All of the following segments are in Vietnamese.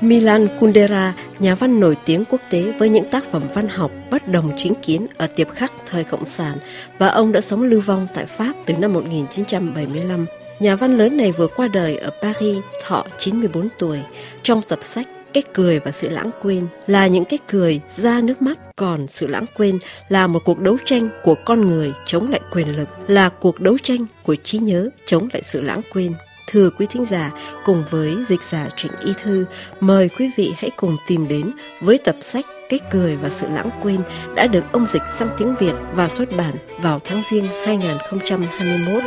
Milan Kundera, nhà văn nổi tiếng quốc tế với những tác phẩm văn học bất đồng chính kiến ở tiệp khắc thời Cộng sản và ông đã sống lưu vong tại Pháp từ năm 1975. Nhà văn lớn này vừa qua đời ở Paris, thọ 94 tuổi. Trong tập sách cái cười và sự lãng quên là những cái cười ra nước mắt, còn sự lãng quên là một cuộc đấu tranh của con người chống lại quyền lực, là cuộc đấu tranh của trí nhớ chống lại sự lãng quên. Thưa quý thính giả, cùng với dịch giả Trịnh Y Thư, mời quý vị hãy cùng tìm đến với tập sách Cái cười và sự lãng quên đã được ông dịch sang tiếng Việt và xuất bản vào tháng riêng 2021.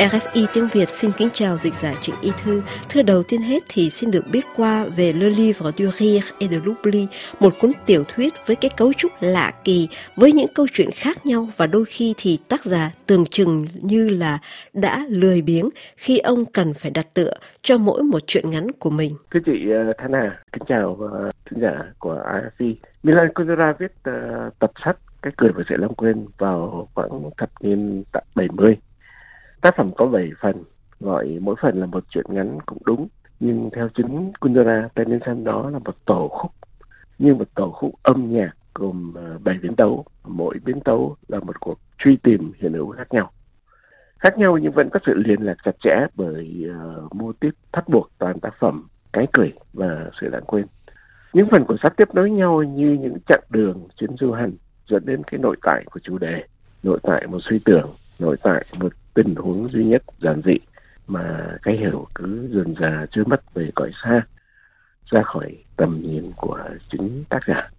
RFI tiếng Việt xin kính chào dịch giả Trịnh Y Thư. Thưa đầu tiên hết thì xin được biết qua về Le Livre du Rire et de l'Oubli, một cuốn tiểu thuyết với cái cấu trúc lạ kỳ, với những câu chuyện khác nhau và đôi khi thì tác giả tưởng chừng như là đã lười biếng khi ông cần phải đặt tựa cho mỗi một chuyện ngắn của mình. Thưa chị Thanh Hà, kính chào uh, thính giả của RFI. Milan Kundera viết uh, tập sách Cái cười và sự lãng quên vào khoảng thập niên 70 Tác phẩm có 7 phần, gọi mỗi phần là một chuyện ngắn cũng đúng. Nhưng theo chính Kundera, tên nhân san đó là một tổ khúc, như một tổ khúc âm nhạc gồm à, 7 biến tấu. Mỗi biến tấu là một cuộc truy tìm hiện hữu khác nhau. Khác nhau nhưng vẫn có sự liên lạc chặt chẽ bởi uh, mô típ thắt buộc toàn tác phẩm, cái cười và sự lãng quên. Những phần của sách tiếp nối nhau như những chặng đường chuyến du hành dẫn đến cái nội tại của chủ đề, nội tại một suy tưởng, nội tại một tình huống duy nhất giản dị mà cái hiểu cứ dần dà chưa mất về cõi xa ra khỏi tầm nhìn của chính tác giả.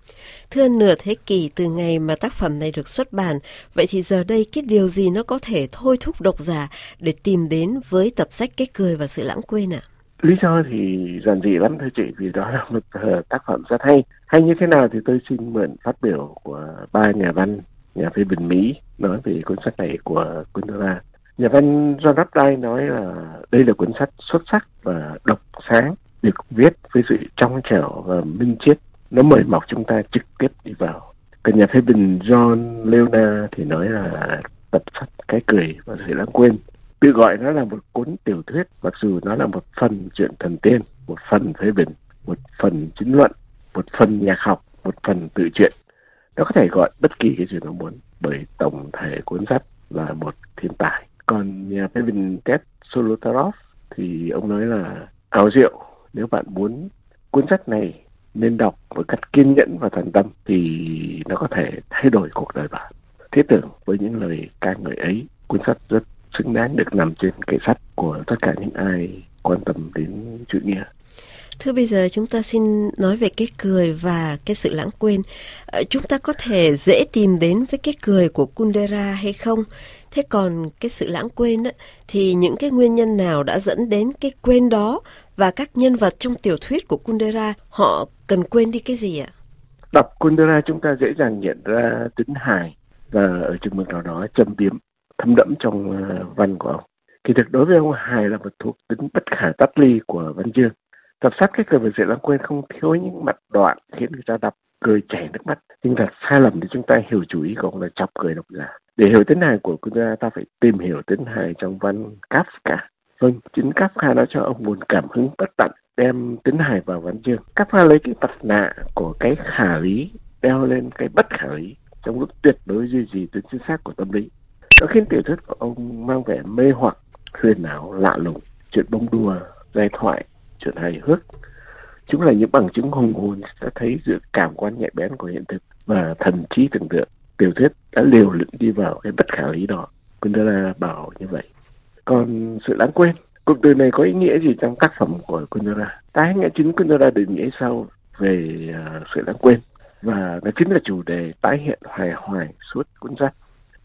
Thưa nửa thế kỷ từ ngày mà tác phẩm này được xuất bản, vậy thì giờ đây cái điều gì nó có thể thôi thúc độc giả để tìm đến với tập sách Cái cười và sự lãng quên ạ? À? Lý do thì giản dị lắm thưa chị, vì đó là một uh, tác phẩm rất hay. Hay như thế nào thì tôi xin mượn phát biểu của ba nhà văn, nhà phê bình Mỹ nói về cuốn sách này của Kundera nhà văn John Updike nói là đây là cuốn sách xuất sắc và độc sáng, được viết với sự trong trẻo và minh triết nó mời mọc chúng ta trực tiếp đi vào. Còn nhà phê bình John Leona thì nói là tập sách cái cười và sự lãng quên. Tự gọi nó là một cuốn tiểu thuyết, mặc dù nó là một phần chuyện thần tiên, một phần phê bình, một phần chính luận, một phần nhạc học, một phần tự truyện. Nó có thể gọi bất kỳ cái gì nó muốn, bởi tổng thể cuốn sách là một thiên tài còn nhà phê bình Ted Solotarov thì ông nói là áo rượu, nếu bạn muốn cuốn sách này nên đọc với cách kiên nhẫn và thành tâm thì nó có thể thay đổi cuộc đời bạn thiết tưởng với những lời ca ngợi ấy, cuốn sách rất xứng đáng được nằm trên kệ sách của tất cả những ai quan tâm đến chữ nghĩa Thưa, bây giờ chúng ta xin nói về cái cười và cái sự lãng quên. Ờ, chúng ta có thể dễ tìm đến với cái cười của Kundera hay không? Thế còn cái sự lãng quên á, thì những cái nguyên nhân nào đã dẫn đến cái quên đó và các nhân vật trong tiểu thuyết của Kundera họ cần quên đi cái gì ạ? Đọc Kundera chúng ta dễ dàng nhận ra tính hài và ở chừng mực nào đó châm biếm thâm đẫm trong ờ, văn của ông. Kỳ thực đối với ông hài là một thuộc tính bất khả tách ly của văn chương tập sát cái về sự lãng quên không thiếu những mặt đoạn khiến người ta đọc cười chảy nước mắt nhưng thật sai lầm thì chúng ta hiểu chủ ý của ông là chọc cười độc giả để hiểu tính hài của chúng ta phải tìm hiểu tính hài trong văn Kafka. Vâng chính Kafka đã cho ông buồn cảm hứng bất tận, đem tính hài vào văn chương. Kafka lấy cái mặt nạ của cái khả lý, đeo lên cái bất khả lý, trong lúc tuyệt đối duy trì tính chính xác của tâm lý. Nó khiến tiểu thuyết của ông mang vẻ mê hoặc, huyền ảo, lạ lùng. Chuyện bông đùa, giai thoại, chuyện hài hước. Chúng là những bằng chứng hùng hồn sẽ thấy giữa cảm quan nhạy bén của hiện thực và thần trí tưởng tượng tiểu thuyết đã liều lĩnh đi vào cái bất khả lý đó. Kundera bảo như vậy. Còn sự lãng quên cụm từ này có ý nghĩa gì trong tác phẩm của Kundera tái nghĩa chính Kundera định nghĩa sau về uh, sự lãng quên. Và nó chính là chủ đề tái hiện hoài hoài suốt cuốn sách.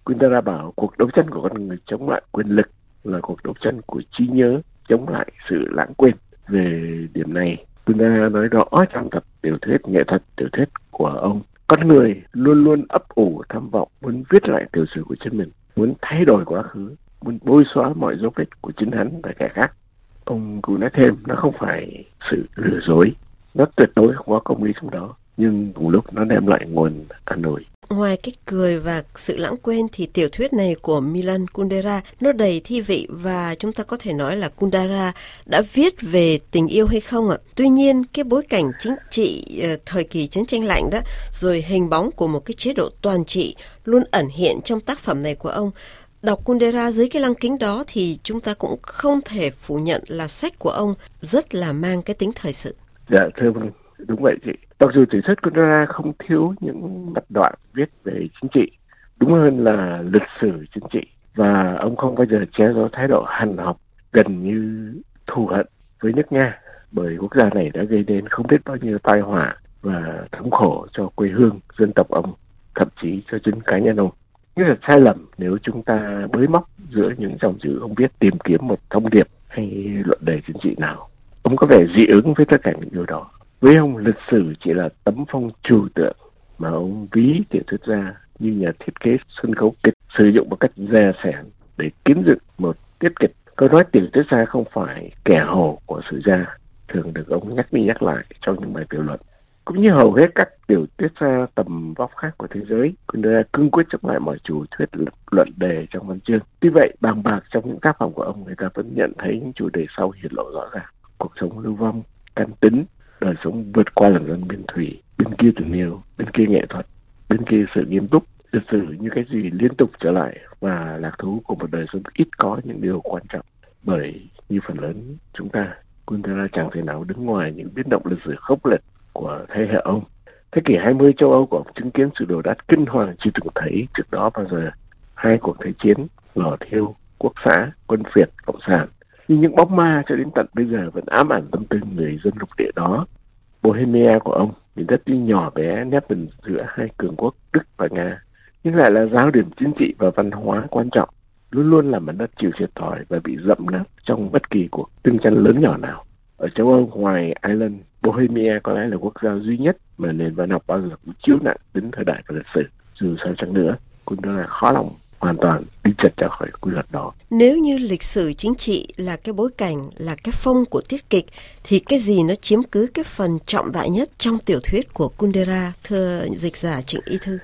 Kundera bảo cuộc đấu tranh của con người chống lại quyền lực là cuộc đấu tranh của trí nhớ chống lại sự lãng quên. Về điểm này Kundera nói rõ trong tập tiểu thuyết nghệ thuật tiểu thuyết của ông con người luôn luôn ấp ủ tham vọng, muốn viết lại tiểu sử của chính mình, muốn thay đổi quá khứ, muốn bôi xóa mọi dấu vết của chính hắn và kẻ khác. Ông cũng nói thêm, nó không phải sự lừa dối, nó tuyệt đối không có công lý trong đó, nhưng cùng lúc nó đem lại nguồn an ủi. Ngoài cái cười và sự lãng quên thì tiểu thuyết này của Milan Kundera nó đầy thi vị và chúng ta có thể nói là Kundera đã viết về tình yêu hay không ạ? Tuy nhiên cái bối cảnh chính trị ờ, thời kỳ chiến tranh lạnh đó rồi hình bóng của một cái chế độ toàn trị luôn ẩn hiện trong tác phẩm này của ông. Đọc Kundera dưới cái lăng kính đó thì chúng ta cũng không thể phủ nhận là sách của ông rất là mang cái tính thời sự. Dạ thưa vâng, đúng vậy chị. Mặc dù tiểu thuyết Kundera không thiếu những mặt đoạn viết về chính trị, đúng hơn là lịch sử chính trị và ông không bao giờ che giấu thái độ hằn học gần như thù hận với nước Nga bởi quốc gia này đã gây nên không biết bao nhiêu tai họa và thống khổ cho quê hương dân tộc ông thậm chí cho chính cá nhân ông. Nhưng là sai lầm nếu chúng ta bới móc giữa những dòng chữ không biết tìm kiếm một thông điệp hay luận đề chính trị nào. Ông có vẻ dị ứng với tất cả những điều đó với ông lịch sử chỉ là tấm phong trừu tượng mà ông ví tiểu thuyết ra như nhà thiết kế sân khấu kịch sử dụng một cách dè sẻn để kiến dựng một tiết kịch. Câu nói tiểu thuyết gia không phải kẻ hồ của sử gia, thường được ông nhắc đi nhắc lại trong những bài tiểu luận. Cũng như hầu hết các tiểu thuyết gia tầm vóc khác của thế giới Kundera cương quyết chống lại mọi chủ thuyết luận đề trong văn chương. Tuy vậy bằng bạc trong những tác phẩm của ông, người ta vẫn nhận thấy những chủ đề sau hiện lộ rõ ràng. Cuộc sống lưu vong, căn tính đời sống vượt qua lần dân biên thủy bên kia tình yêu bên kia nghệ thuật bên kia sự nghiêm túc lịch sử như cái gì liên tục trở lại và lạc thú của một đời sống ít có những điều quan trọng bởi như phần lớn chúng ta Kundera chẳng thể nào đứng ngoài những biến động lịch sử khốc liệt của thế hệ ông. Thế kỷ 20 châu Âu của ông chứng kiến sự đổ đát kinh hoàng chưa từng thấy trước đó bao giờ. Hai cuộc thế chiến, lò thiêu, quốc xã, quân phiệt, cộng sản. Nhưng những bóng ma cho đến tận bây giờ vẫn ám ảnh tâm tư người dân lục địa đó. Bohemia của ông, miền đất tuy nhỏ bé nép mình giữa hai cường quốc Đức và Nga, nhưng lại là giáo điểm chính trị và văn hóa quan trọng, luôn luôn là mảnh đất chịu thiệt thòi và bị dẫm nát trong bất kỳ cuộc tương tranh lớn nhỏ nào. Ở châu Âu ngoài Ireland, Bohemia có lẽ là quốc gia duy nhất mà nền văn học bao giờ cũng chiếu nặng đến thời đại và lịch sử. Dù sao chẳng nữa, cũng đó là khó lòng hoàn toàn đi chật ra khỏi quy luật đó. Nếu như lịch sử chính trị là cái bối cảnh, là cái phong của tiết kịch, thì cái gì nó chiếm cứ cái phần trọng đại nhất trong tiểu thuyết của Kundera, thưa dịch giả Trịnh Y Thư?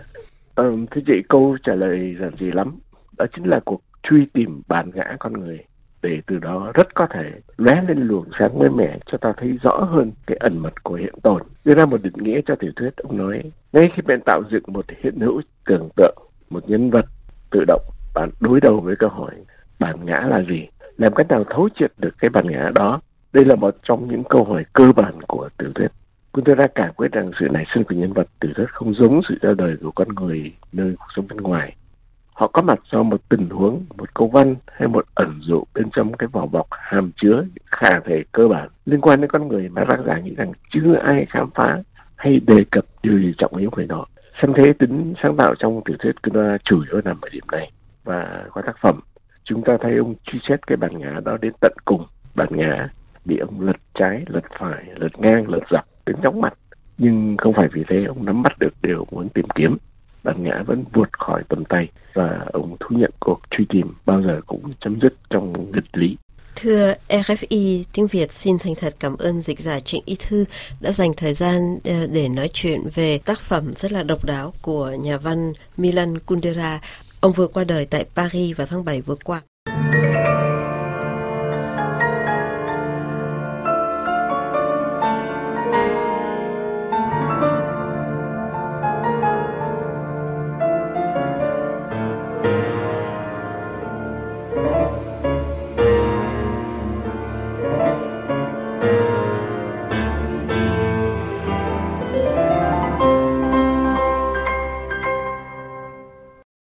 Ờ, thưa chị, câu trả lời giản dị lắm. Đó chính là cuộc truy tìm bản ngã con người để từ đó rất có thể lóe lên luồng sáng mới mẻ cho ta thấy rõ hơn cái ẩn mật của hiện tồn. Đưa ra một định nghĩa cho tiểu thuyết, ông nói, ngay khi bạn tạo dựng một hiện hữu tưởng tượng, một nhân vật tự động, bạn đối đầu với câu hỏi bản ngã là gì? Làm cách nào thấu triệt được cái bản ngã đó? Đây là một trong những câu hỏi cơ bản của tiểu thuyết. Tôi đã cảm quyết rằng sự nảy sinh của nhân vật tiểu thuyết không giống sự ra đời của con người nơi cuộc sống bên ngoài họ có mặt do một tình huống một câu văn hay một ẩn dụ bên trong cái vỏ bọc hàm chứa khả thể cơ bản liên quan đến con người mà tác giả nghĩ rằng chưa ai khám phá hay đề cập điều gì trọng yếu về nó xem thế tính sáng tạo trong tiểu thuyết Kunda chủ yếu nằm ở điểm này và qua tác phẩm chúng ta thấy ông truy xét cái bản ngã đó đến tận cùng. Bản ngã bị ông lật trái, lật phải, lật ngang, lật dọc đến chóng mặt. Nhưng không phải vì thế ông nắm bắt được điều muốn tìm kiếm. Bản ngã vẫn vượt khỏi tầm tay và ông thú nhận cuộc truy tìm bao giờ cũng chấm dứt trong nghịch lý. Thưa RFI tiếng Việt xin thành thật cảm ơn dịch giả Trịnh Y Thư đã dành thời gian ờ, để nói chuyện về tác phẩm rất là độc đáo của nhà văn Milan Kundera. Ông vừa qua đời tại Paris vào tháng 7 vừa qua.